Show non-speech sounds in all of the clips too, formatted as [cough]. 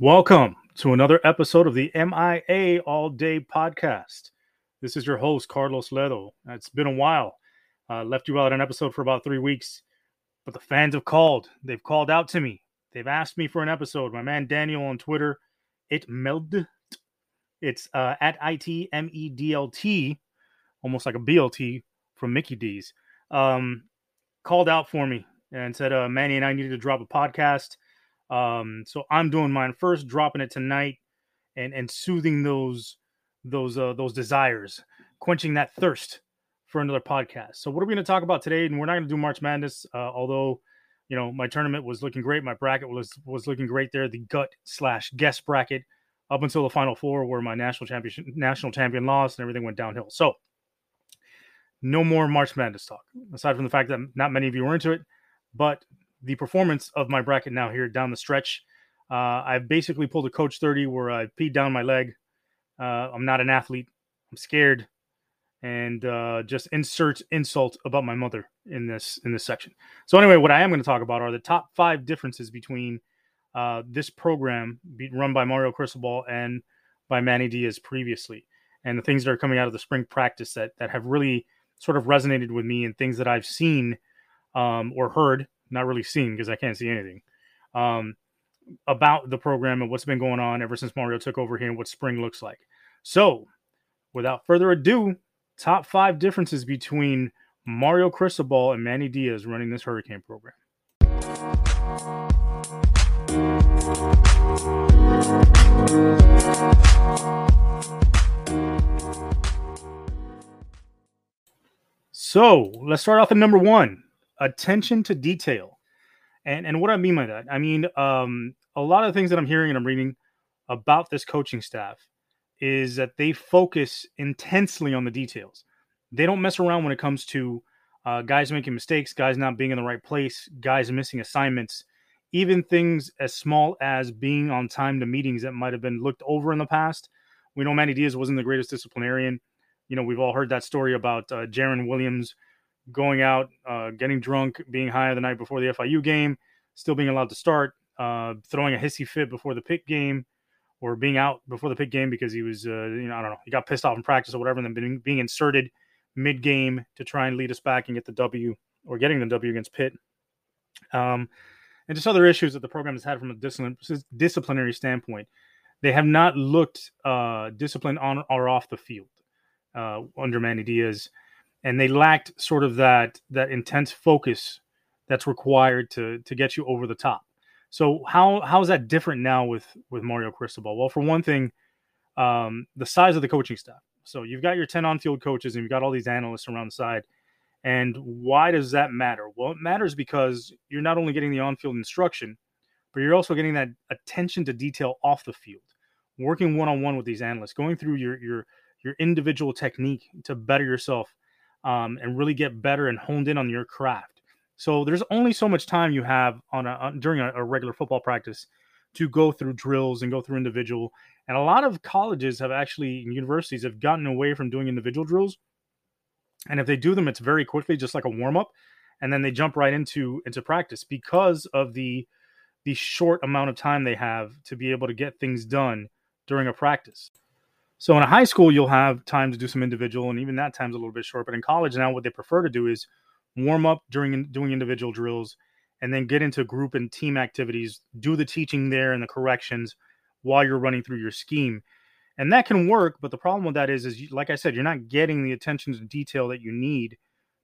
Welcome to another episode of the MIA All Day Podcast. This is your host, Carlos Ledo. It's been a while. Uh, left you out an episode for about three weeks, but the fans have called. They've called out to me. They've asked me for an episode. My man Daniel on Twitter, it meld. It's uh, at I T M E D L T, almost like a BLT from Mickey D's. Um, called out for me and said, uh, Manny and I needed to drop a podcast. Um, so I'm doing mine first, dropping it tonight, and and soothing those those uh, those desires, quenching that thirst for another podcast. So what are we going to talk about today? And we're not going to do March Madness, uh, although you know my tournament was looking great, my bracket was was looking great there. The gut slash guest bracket up until the final four, where my national championship national champion lost and everything went downhill. So no more March Madness talk, aside from the fact that not many of you were into it. But the performance of my bracket now here down the stretch. Uh, I've basically pulled a coach 30 where I peed down my leg. Uh, I'm not an athlete. I'm scared. And uh, just insert insult about my mother in this in this section. So anyway, what I am going to talk about are the top five differences between uh, this program run by Mario Cristobal and by Manny Diaz previously, and the things that are coming out of the spring practice that that have really sort of resonated with me and things that I've seen um, or heard not really seen because I can't see anything um, about the program and what's been going on ever since Mario took over here and what spring looks like. So, without further ado, top five differences between Mario Cristobal and Manny Diaz running this Hurricane program. So let's start off at number one attention to detail. And and what I mean by that, I mean um, a lot of things that I'm hearing and I'm reading about this coaching staff is that they focus intensely on the details. They don't mess around when it comes to uh, guys making mistakes, guys not being in the right place, guys missing assignments, even things as small as being on time to meetings that might have been looked over in the past. We know Manny Diaz wasn't the greatest disciplinarian. You know, we've all heard that story about uh, Jarren Williams going out, uh, getting drunk, being high the night before the FIU game, still being allowed to start, uh, throwing a hissy fit before the Pitt game, or being out before the Pitt game because he was, uh, you know, I don't know, he got pissed off in practice or whatever, and then being, being inserted mid game to try and lead us back and get the W or getting the W against Pitt. Um, and just other issues that the program has had from a disciplinary standpoint. They have not looked uh, disciplined on or off the field uh, under Manny Diaz and they lacked sort of that that intense focus that's required to to get you over the top. So how how is that different now with with Mario Cristobal? Well, for one thing, um, the size of the coaching staff. So you've got your ten on field coaches and you've got all these analysts around the side. And why does that matter? Well, it matters because you're not only getting the on field instruction, but you're also getting that attention to detail off the field, working one on one with these analysts, going through your your your individual technique to better yourself um, and really get better and honed in on your craft. So there's only so much time you have on a on, during a, a regular football practice to go through drills and go through individual. And a lot of colleges have actually universities have gotten away from doing individual drills. And if they do them, it's very quickly, just like a warm up, and then they jump right into into practice because of the the short amount of time they have to be able to get things done during a practice. So in a high school, you'll have time to do some individual, and even that time's a little bit short. But in college now, what they prefer to do is warm up during doing individual drills, and then get into group and team activities. Do the teaching there and the corrections while you're running through your scheme, and that can work. But the problem with that is, is you, like I said, you're not getting the attention to detail that you need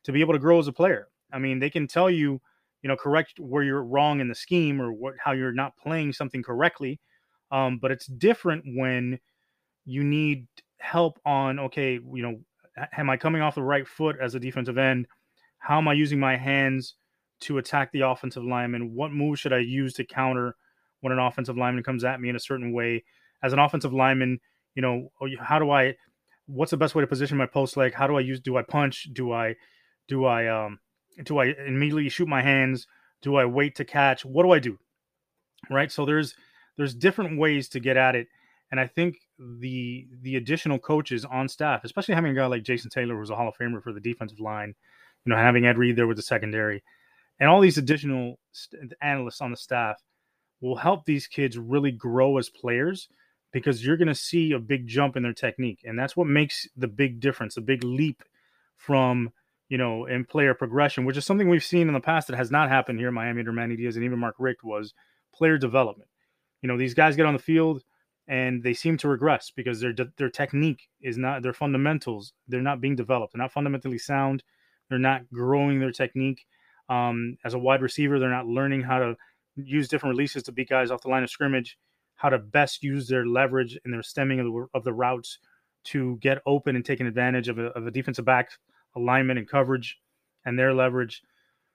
to be able to grow as a player. I mean, they can tell you, you know, correct where you're wrong in the scheme or what how you're not playing something correctly, um, but it's different when you need help on okay, you know, am I coming off the right foot as a defensive end? How am I using my hands to attack the offensive lineman? What move should I use to counter when an offensive lineman comes at me in a certain way? As an offensive lineman, you know, oh, how do I what's the best way to position my post leg? How do I use do I punch? Do I do I um do I immediately shoot my hands? Do I wait to catch? What do I do? Right? So there's there's different ways to get at it and I think the the additional coaches on staff, especially having a guy like Jason Taylor, who's a Hall of Famer for the defensive line, you know, having Ed Reed there with the secondary, and all these additional st- analysts on the staff, will help these kids really grow as players because you're going to see a big jump in their technique. And that's what makes the big difference, a big leap from, you know, in player progression, which is something we've seen in the past that has not happened here in Miami under Manny Diaz and even Mark Richt was player development. You know, these guys get on the field and they seem to regress because their their technique is not their fundamentals. They're not being developed. They're not fundamentally sound. They're not growing their technique. Um, as a wide receiver, they're not learning how to use different releases to beat guys off the line of scrimmage, how to best use their leverage and their stemming of the, of the routes to get open and taking advantage of a, of a defensive back alignment and coverage and their leverage.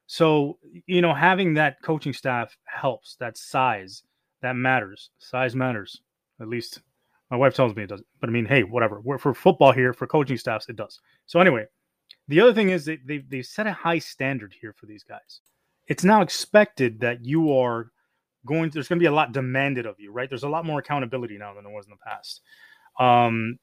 So, you know, having that coaching staff helps. That size, that matters. Size matters. At least my wife tells me it doesn't. But I mean, hey, whatever. We're, for football here, for coaching staffs, it does. So anyway, the other thing is they, they, set a high standard here for these guys it's now expected that you are going to, there's going to be a lot demanded of you, right? There's a lot more accountability now than there was in the past. Um,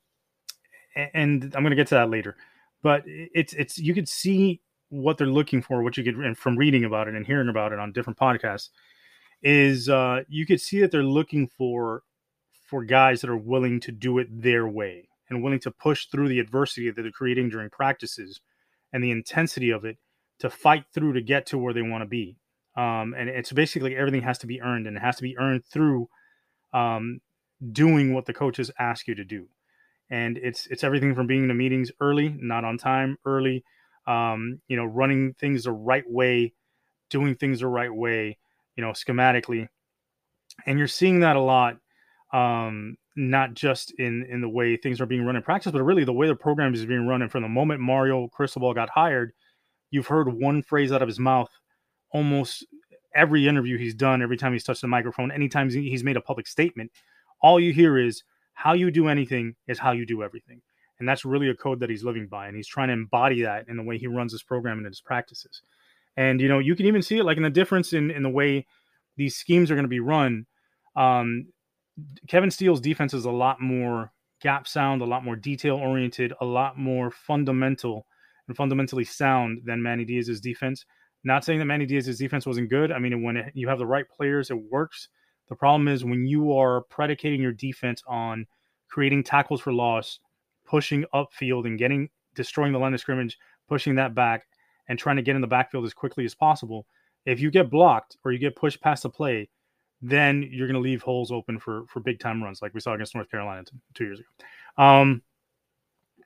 and I'm going to get to that later, but it's, it's, you could see what they're looking for, what you get from reading about it and hearing about it on different podcasts is, uh, you could see that they're looking for, for guys that are willing to do it their way and willing to push through the adversity that they're creating during practices and the intensity of it to fight through to get to where they want to be. Um, and it's basically everything has to be earned, and it has to be earned through um, doing what the coaches ask you to do. And it's it's everything from being in the meetings early, not on time, early, um, you know, running things the right way, doing things the right way, you know, schematically. And you're seeing that a lot, um, not just in in the way things are being run in practice, but really the way the program is being run. And from the moment Mario Cristobal got hired, you've heard one phrase out of his mouth almost every interview he's done, every time he's touched the microphone, anytime he's made a public statement. All you hear is how you do anything is how you do everything. And that's really a code that he's living by. And he's trying to embody that in the way he runs his program and his practices. And, you know, you can even see it like in the difference in, in the way these schemes are going to be run. Um, Kevin Steele's defense is a lot more gap sound, a lot more detail oriented, a lot more fundamental and fundamentally sound than Manny Diaz's defense. Not saying that Manny Diaz's defense wasn't good. I mean, when it, you have the right players, it works. The problem is when you are predicating your defense on creating tackles for loss, pushing upfield, and getting destroying the line of scrimmage, pushing that back, and trying to get in the backfield as quickly as possible. If you get blocked or you get pushed past the play, then you're going to leave holes open for for big time runs, like we saw against North Carolina two, two years ago. Um,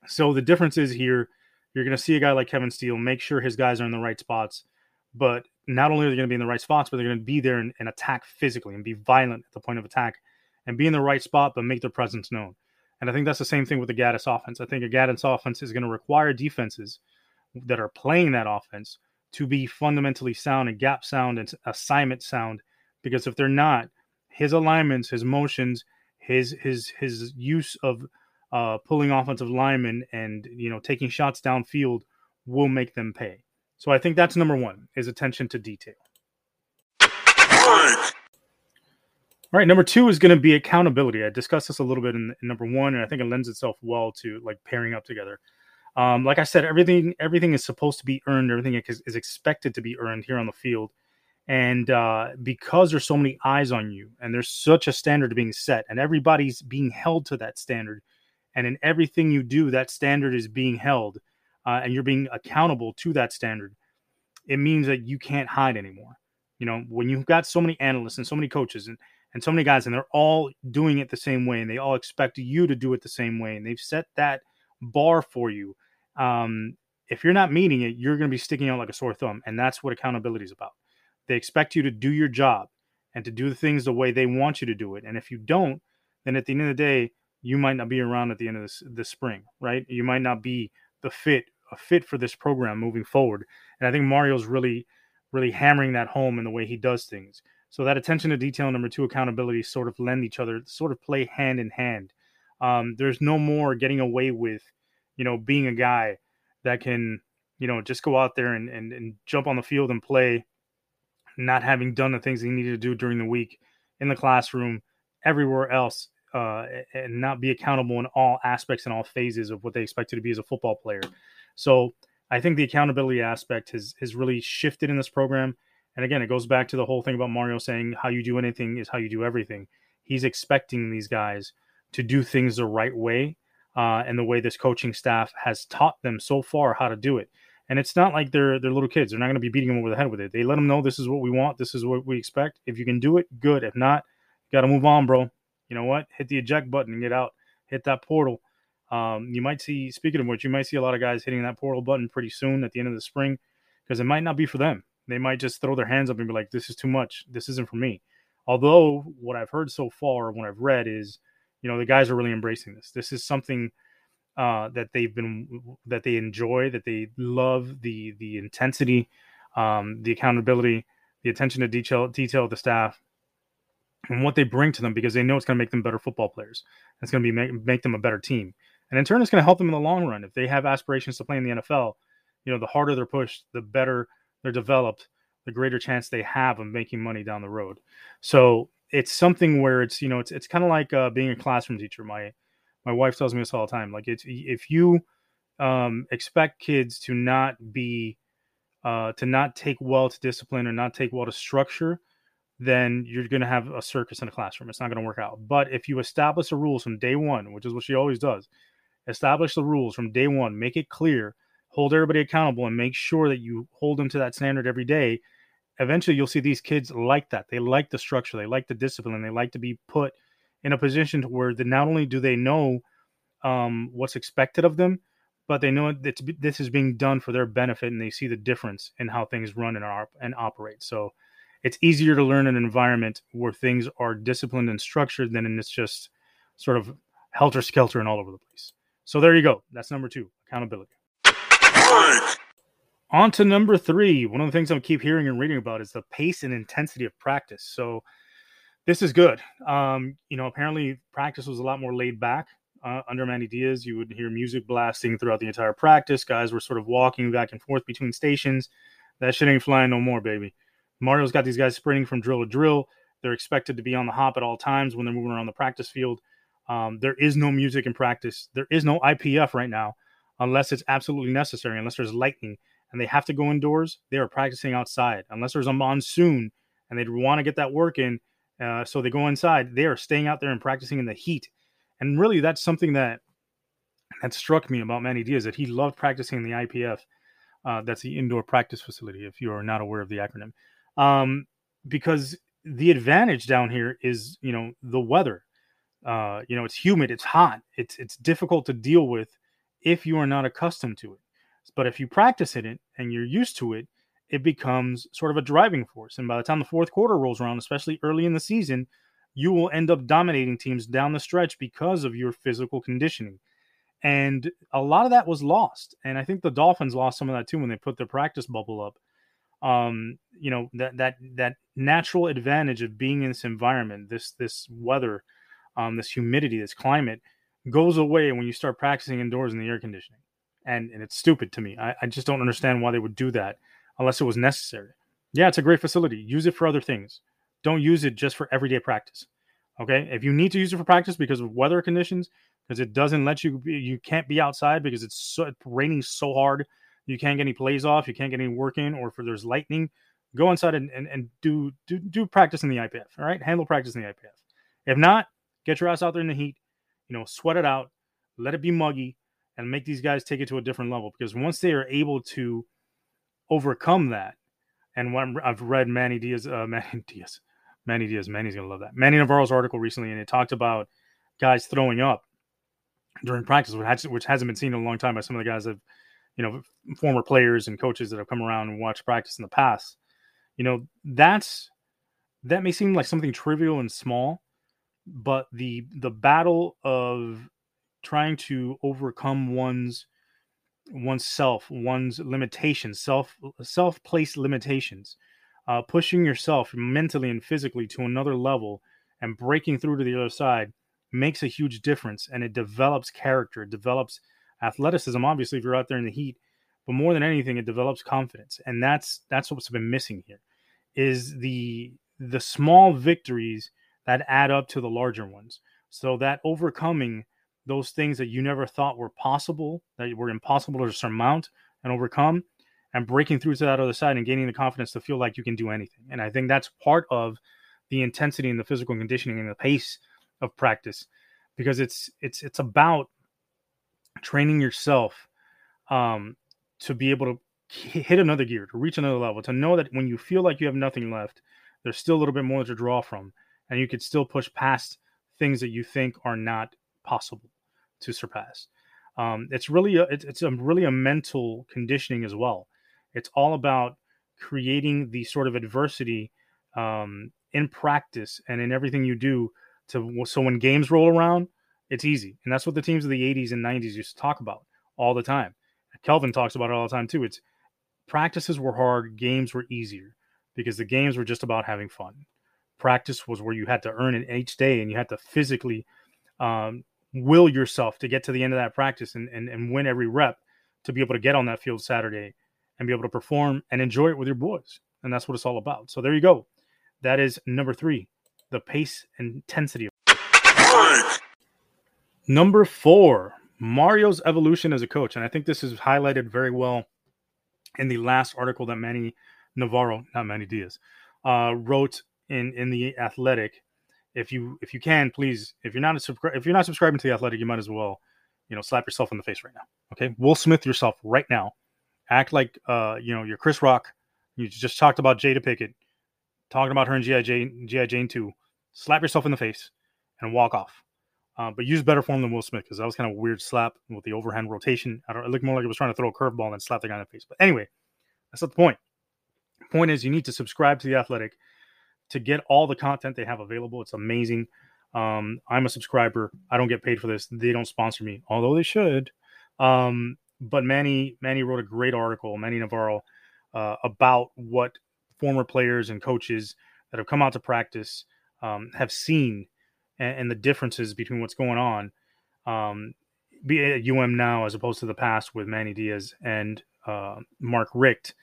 so the difference is here you're going to see a guy like Kevin Steele make sure his guys are in the right spots. But not only are they going to be in the right spots, but they're going to be there and, and attack physically and be violent at the point of attack and be in the right spot, but make their presence known. And I think that's the same thing with the Gattis offense. I think a Gattis offense is going to require defenses that are playing that offense to be fundamentally sound and gap sound and assignment sound. Because if they're not, his alignments, his motions, his his his use of uh, pulling offensive linemen and you know taking shots downfield will make them pay. So I think that's number one is attention to detail. All right, number two is going to be accountability. I discussed this a little bit in, in, number one, and I think it lends itself well to like pairing up together. Um, like I said, everything everything is supposed to be earned. Everything is, is expected to be earned here on the field, and uh, because there's so many eyes on you, and there's such a standard being set, and everybody's being held to that standard, and in everything you do that standard is being held uh, and you're being accountable to that standard it means that you can't hide anymore. You know when you've got so many analysts and so many coaches and, and so many guys and they're all doing it the same way and they all expect you to do it the same way and they've set that bar for you um, if you're not meeting it you're going to be sticking out like a sore thumb and that's what accountability is about they expect you to do your job and to do the things the way they want you to do it and if you don't then at the end of the day you might not be around at the end of this this spring, right? You might not be the fit a fit for this program moving forward. And I think Mario's really really hammering that home in the way he does things. So that attention to detail, number two, accountability, sort of lend each other, sort of play hand in hand. Um, there's no more getting away with, you know, being a guy that can, you know, just go out there and, and, and jump on the field and play, not having done the things he needed to do during the week in the classroom, everywhere else uh, and not be accountable in all aspects and all phases of what they expect to be as a football player. So I think the accountability aspect has has really shifted in this program, And again, it goes back to the whole thing about Mario saying how you do anything is how you do everything. He's expecting these guys to do things the right way uh, and the way this coaching staff has taught them so far how to do it. And it's not like they're they're little kids. They're not going to be beating them over the head with it. They let them know this is what we want. This is what we expect. If you can do it, good. If not, you got to move on, bro. You know what? Hit the eject button and get out. Hit that portal. Um, you might see. Speaking of which, you might see a lot of guys hitting that portal button pretty soon at the end of the spring because it might not be for them. They might just throw their hands up and be like, "This is too much. This isn't for me." Although what I've heard so far, what I've read is, you know, the guys are really embracing this. This is something uh, that they've been that they enjoy, that they love the the intensity, um, the accountability, the attention to detail detail of the staff, and what they bring to them because they know it's going to make them better football players. It's going to be make, make them a better team, and in turn, it's going to help them in the long run. If they have aspirations to play in the NFL, you know, the harder they're pushed, the better they're developed, the greater chance they have of making money down the road. So it's something where it's you know it's it's kind of like uh, being a classroom teacher. My my wife tells me this all the time. Like it's if you um, expect kids to not be uh, to not take well to discipline or not take well to structure, then you're going to have a circus in a classroom. It's not going to work out. But if you establish the rules from day one, which is what she always does, establish the rules from day one, make it clear, hold everybody accountable, and make sure that you hold them to that standard every day. Eventually, you'll see these kids like that. They like the structure, they like the discipline, they like to be put in a position where the, not only do they know um, what's expected of them, but they know that this is being done for their benefit, and they see the difference in how things run and, are, and operate. So it's easier to learn an environment where things are disciplined and structured than in it's just sort of helter skelter and all over the place. So there you go. That's number two, accountability. On to number three. One of the things I keep hearing and reading about is the pace and intensity of practice. So this is good. Um, you know, apparently practice was a lot more laid back uh, under Manny Diaz. You would hear music blasting throughout the entire practice. Guys were sort of walking back and forth between stations. That shit ain't flying no more, baby. Mario's got these guys sprinting from drill to drill. They're expected to be on the hop at all times when they're moving around the practice field. Um, there is no music in practice. There is no IPF right now, unless it's absolutely necessary, unless there's lightning and they have to go indoors. They are practicing outside, unless there's a monsoon and they'd want to get that work in uh, so they go inside. They are staying out there and practicing in the heat. And really, that's something that that struck me about Manny Diaz that he loved practicing in the IPF. Uh, that's the indoor practice facility. If you are not aware of the acronym, um, because the advantage down here is you know the weather. Uh, you know it's humid, it's hot, it's it's difficult to deal with if you are not accustomed to it. But if you practice in it and you're used to it, it becomes sort of a driving force. And by the time the fourth quarter rolls around, especially early in the season, you will end up dominating teams down the stretch because of your physical conditioning. And a lot of that was lost. And I think the Dolphins lost some of that too when they put their practice bubble up. Um, you know, that that that natural advantage of being in this environment, this this weather, um, this humidity, this climate goes away when you start practicing indoors in the air conditioning. And and it's stupid to me. I, I just don't understand why they would do that unless it was necessary. Yeah, it's a great facility. Use it for other things. Don't use it just for everyday practice. Okay. If you need to use it for practice because of weather conditions, because it doesn't let you, you can't be outside because it's, so, raining so hard, you can't get any plays off, you can't get any work in, or if there's lightning, go inside and, and, and do, do do practice in the IPF. All right, handle practice in the IPF. If not, get your ass out there in the heat. You know, sweat it out, let it be muggy, and make these guys take it to a different level. Because once they are able to overcome that. And what I've read Manny Diaz, uh, [laughs] Manny Diaz, Manny Diaz, Manny's gonna love that. Manny Navarro's article recently, and it talked about guys throwing up during practice, which hasn't been seen in a long time by some of the guys that, you know, former players and coaches that have come around and watched practice in the past. You know, that's that may seem like something trivial and small, but the the battle of trying to overcome one's oneself, one's limitations, self self placed limitations, uh, pushing yourself mentally and physically to another level and breaking through to the other side makes a huge difference, and it develops character, it develops athleticism. Obviously, if you're out there in the heat, but more than anything, it develops confidence, and that's that's what's been missing here, is the the small victories that add up to the larger ones. So that overcoming those things that you never thought were possible, that were impossible to surmount and overcome, and breaking through to that other side and gaining the confidence to feel like you can do anything. And I think that's part of the intensity and the physical conditioning and the pace of practice because it's it's it's about training yourself um, to be able to hit another gear, to reach another level, to know that when you feel like you have nothing left, there's still a little bit more to draw from, and you could still push past things that you think are not possible to surpass. Um, it's really a, it's, it's a really a mental conditioning as well. It's all about creating the sort of adversity um, in practice and in everything you do to so when games roll around, it's easy. And that's what the teams of the 80s and 90s used to talk about all the time. Kelvin talks about it all the time too. It's practices were hard, games were easier because the games were just about having fun. Practice was where you had to earn it each day and you had to physically um, will yourself to get to the end of that practice and, and, and win every rep to be able to get on that field Saturday and be able to perform and enjoy it with your boys. And that's what it's all about. So there you go. That is number three, the pace and intensity. Number four, Mario's evolution as a coach. And I think this is highlighted very well in the last article that Manny Navarro, not Manny Diaz, uh, wrote in in the Athletic. If you if you can, please, if you're not a, if you're not subscribing to the Athletic, you might as well, you know, slap yourself in the face right now. Okay, Will Smith yourself right now. Act like uh, you know, you're Chris Rock. You just talked about Jada Pinkett, talking about her in GI Jane, GI Jane 2. Slap yourself in the face and walk off. Uh, but use better form than Will Smith because that was kind of a weird slap with the overhand rotation. I don't. It looked more like it was trying to throw a curveball and slap the guy in the face. But anyway, that's not the point. point is, you need to subscribe to the Athletic to get all the content they have available. It's amazing. Um, I'm a subscriber. I don't get paid for this. They don't sponsor me, although they should. Um, but Manny Manny wrote a great article, Manny Navarro, uh, about what former players and coaches that have come out to practice um, have seen and, and, the differences between what's going on um, be at UM now as opposed to the past with Manny Diaz and uh, Mark Richt.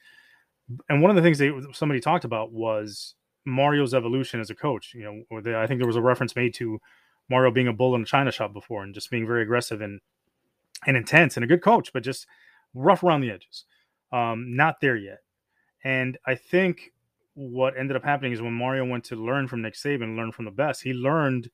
And one of the things they somebody talked about was Mario's evolution as a coach. You know, I think there was a reference made to Mario being a bull in a china shop before and just being very aggressive and and intense and a good coach, but just rough around the edges. Um, not there yet. And I think what ended up happening is when Mario went to learn from Nick Saban, learn from the best, he learned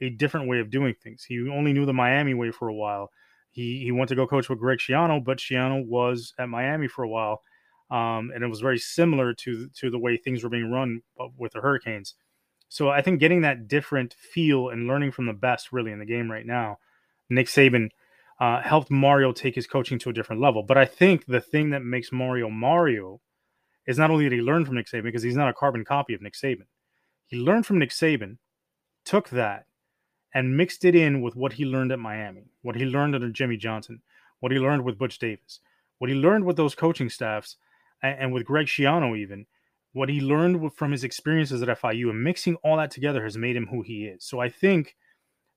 a different way of doing things. He only knew the Miami way for a while. He he went to go coach with Greg Schiano, but Schiano was at Miami for a while, um, and it was very similar to to the way things were being run with the Hurricanes. So I think getting that different feel and learning from the best really in the game right now, Nick Saban uh, helped Mario take his coaching to a different level. But I think the thing that makes Mario Mario is not only did he learn from Nick Saban because he's not a carbon copy of Nick Saban. He learned from Nick Saban, took that, and mixed it in with what he learned at Miami, what he learned under Jimmy Johnson, what he learned with Butch Davis, what he learned with those coaching staffs, and, with Greg Schiano even, what he learned from his experiences at FIU, and mixing all that together has made him who he is. So I think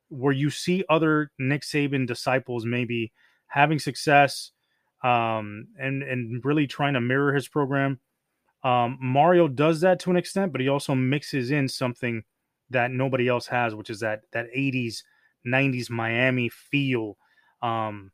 where you see other Nick Saban disciples maybe having success um, and and really trying to mirror his program, um, Mario does that to an extent, but he also mixes in something that nobody else has, which is that that 80s, 90s Miami feel, um,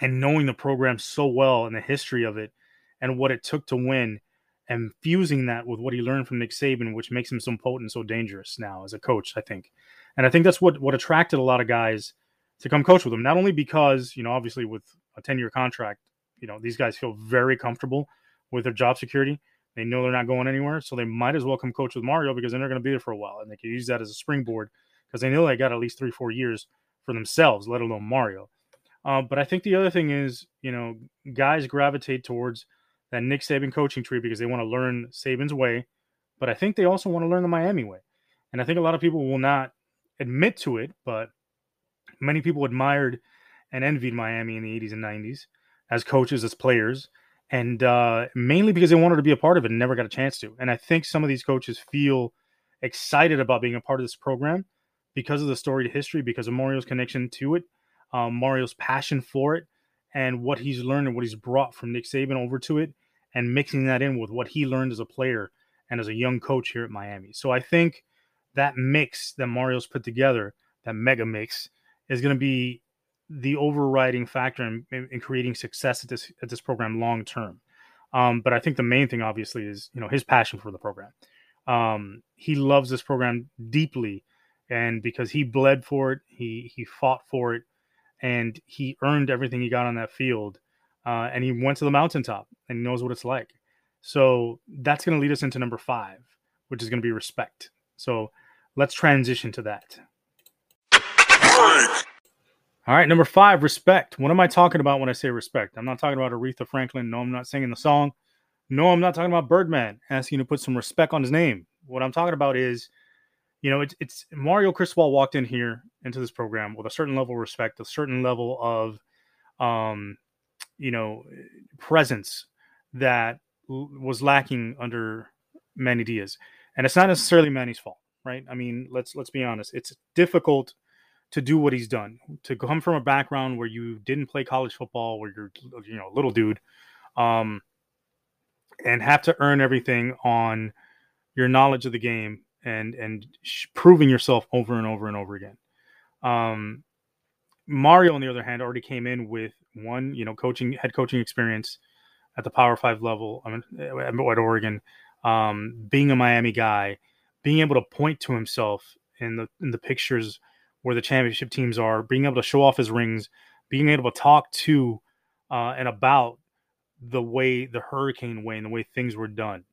and knowing the program so well and the history of it and what it took to win, and fusing that with what he learned from Nick Saban, which makes him so potent, so dangerous now as a coach. I think, and I think that's what what attracted a lot of guys to come coach with him. Not only because you know, obviously with a 10 year contract, you know, these guys feel very comfortable with their job security they know they're not going anywhere, so they might as well come coach with Mario because then they're going to be there for a while, and they can use that as a springboard because they know they got at least three, four years for themselves, let alone Mario. Um, but I think the other thing is, you know, guys gravitate towards that Nick Saban coaching tree because they want to learn Saban's way, but I think they also want to learn the Miami way. And I think a lot of people will not admit to it, but many people admired and envied Miami in the 80s and 90s as coaches, as players and uh, mainly because they wanted to be a part of it and never got a chance to. And I think some of these coaches feel excited about being a part of this program because of the storied history, because of Mario's connection to it, um, Mario's passion for it, and what he's learned and what he's brought from Nick Saban over to it, and mixing that in with what he learned as a player and as a young coach here at Miami. So I think that mix that Mario's put together, that mega mix, is going to be the overriding factor in, in, creating success at this at this program long term. Um, but I think the main thing, obviously, is you know his passion for the program. Um, he loves this program deeply, and because he bled for it, he he fought for it, and he earned everything he got on that field. Uh, and he went to the mountaintop and he knows what it's like. So that's going to lead us into number five, which is going to be respect. So let's transition to that. All right, number five, respect. What am I talking about when I say respect? I'm not talking about Aretha Franklin. No, I'm not singing the song. No, I'm not talking about Birdman asking to put some respect on his name. What I'm talking about is, you know, it's, it's Mario Cristobal walked in here into this program with a certain level of respect, a certain level of, um, you know, presence that l- was lacking under Manny Diaz. And it's not necessarily Manny's fault, right? I mean, let's let's be honest. It's difficult to do what he's done. To come from a background where you didn't play college football, where you're you know a little dude, um, and have to earn everything on your knowledge of the game and and sh- proving yourself over and over and over again. Um, Mario, on the other hand, already came in with one, you know, coaching head coaching experience at the Power Five level I mean, at Oregon, um, being a Miami guy, being able to point to himself in the in the pictures where the championship teams are, being able to show off his rings, being able to talk to uh, and about the way the hurricane way and the way things were done.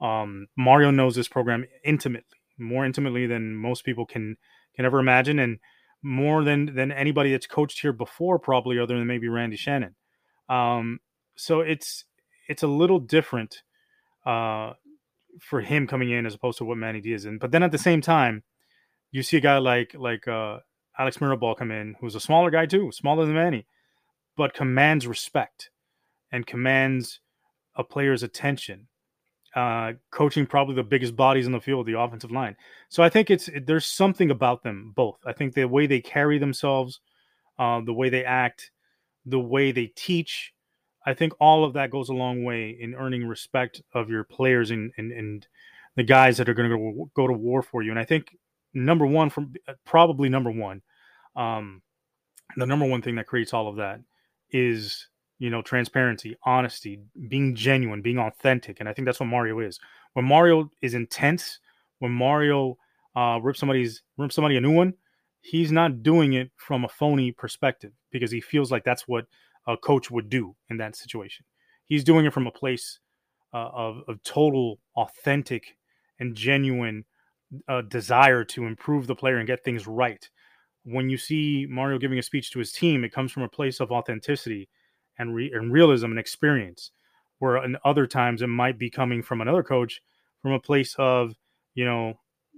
Um, Mario knows this program intimately, more intimately than most people can can ever imagine, and more than than anybody that's coached here before, probably other than maybe Randy Shannon. Um, so it's it's a little different uh, for him coming in as opposed to what Manny Diaz in. But then at the same time, you see a guy like like uh, Alex Mirabal come in, who's a smaller guy too, smaller than Manny, but commands respect and commands a player's attention. Uh, coaching probably the biggest bodies in the field, the offensive line. So I think it's there's something about them both. I think the way they carry themselves, uh, the way they act, the way they teach. I think all of that goes a long way in earning respect of your players and and, and the guys that are going to go to war for you. And I think number one from uh, probably number one, um, the number one thing that creates all of that is you know, transparency, honesty, being genuine, being authentic. And I think that's what Mario is. When Mario is intense, when Mario uh, rips somebody's rips somebody a new one, he's not doing it from a phony perspective because he feels like that's what a coach would do in that situation. He's doing it from a place uh, of, of total, authentic, and genuine uh, desire to improve the player and get things right. When you see Mario giving a speech to his team, it comes from a place of authenticity and, re- and realism and experience. Where in other times it might be coming from another coach from a place of, you know,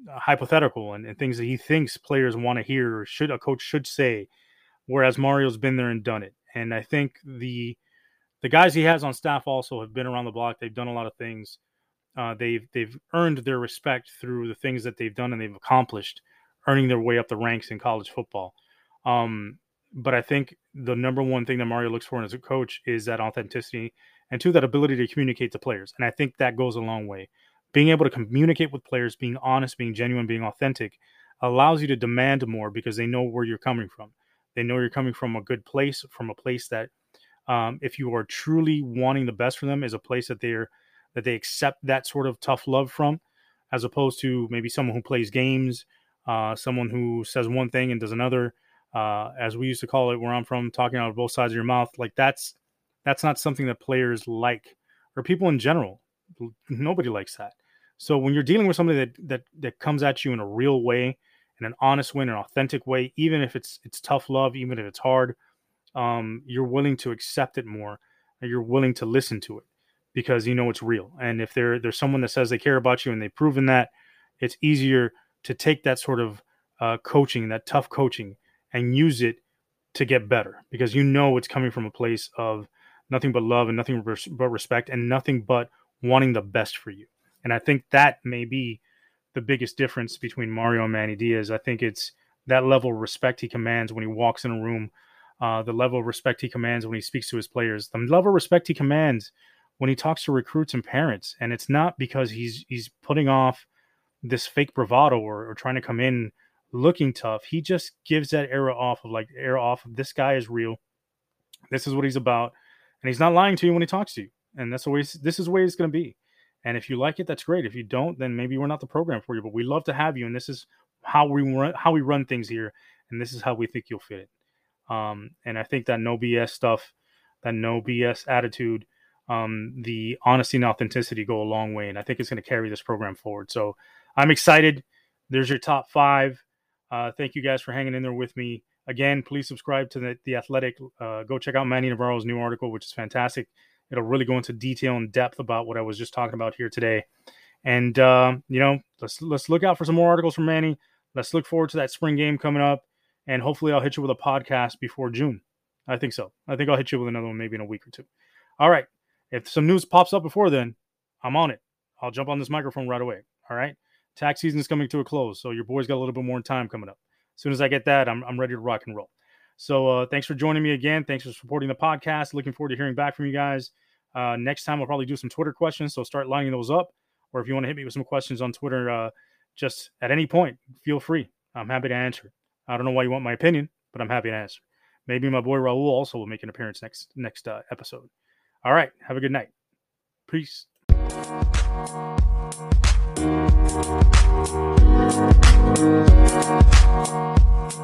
hypothetical and, and things that he thinks players want to hear or should a coach should say. Whereas Mario's been there and done it. And I think the the guys he has on staff also have been around the block. They've done a lot of things. Uh, they've they've earned their respect through the things that they've done and they've accomplished, earning their way up the ranks in college football. Um, but I think the number one thing that Mario looks for as a coach is that authenticity and two, that ability to communicate to players. And I think that goes a long way. Being able to communicate with players, being honest, being genuine, being authentic allows you to demand more because they know where you're coming from. They know you're coming from a good place, from a place that, um, if you are truly wanting the best for them, is a place that they're that they accept that sort of tough love from, as opposed to maybe someone who plays games, uh, someone who says one thing and does another, uh, as we used to call it where I'm from, talking out of both sides of your mouth. Like that's that's not something that players like or people in general. Nobody likes that. So when you're dealing with somebody that that that comes at you in a real way, in an honest way, in an authentic way, even if it's it's tough love, even if it's hard, um, you're willing to accept it more. you're willing to listen to it because you know it's real. And if there there's someone that says they care about you and they've proven that, it's easier to take that sort of uh, coaching, that tough coaching, and use it to get better because you know it's coming from a place of nothing but love and nothing but respect and nothing but wanting the best for you. And I think that may be the biggest difference between Mario and Manny Diaz. I think it's that level of respect he commands when he walks in a room, uh, the level of respect he commands when he speaks to his players, the level of respect he commands when he talks to recruits and parents. And it's not because he's he's putting off this fake bravado or, or trying to come in looking tough. He just gives that era off of like era off of this guy is real. This is what he's about. And he's not lying to you when he talks to you. and that's always this is the way it's to be. And if you like it, that's great. If you don't, then maybe we're not the program for you. But we love to have you, and this is how we run how we run things here, and this is how we think you'll fit it. Um, and I think that no BS stuff, that no BS attitude, um, the honesty and authenticity go a long way, and I think it's going to carry this program forward. So I'm excited. There's your top five. Uh, thank you guys for hanging in there with me. Again, please subscribe to the, the Athletic. Uh, go check out Manny Navarro's new article, which is fantastic. It'll really go into detail and depth about what I was just talking about here today. And uh, you know, let's let's look out for some more articles from Manny. Let's look forward to that spring game coming up, and hopefully, I'll hit you with a podcast before June. I think so. I think I'll hit you with another one maybe in a week or two. All right. If some news pops up before then, I'm on it. I'll jump on this microphone right away. All right. Tax season is coming to a close, so your boy's got a little bit more time coming up. As soon as I get that, I'm, I'm ready to rock and roll. So uh, thanks for joining me again. Thanks for supporting the podcast. Looking forward to hearing back from you guys. Uh, next time, we'll probably do some Twitter questions. So start lining those up. Or if you want to hit me with some questions on Twitter, uh, just at any point, feel free. I'm happy to answer. I don't know why you want my opinion, but I'm happy to answer. Maybe my boy Raul also will make an appearance next next uh, episode. All right. Have a good night. Peace. Thank you.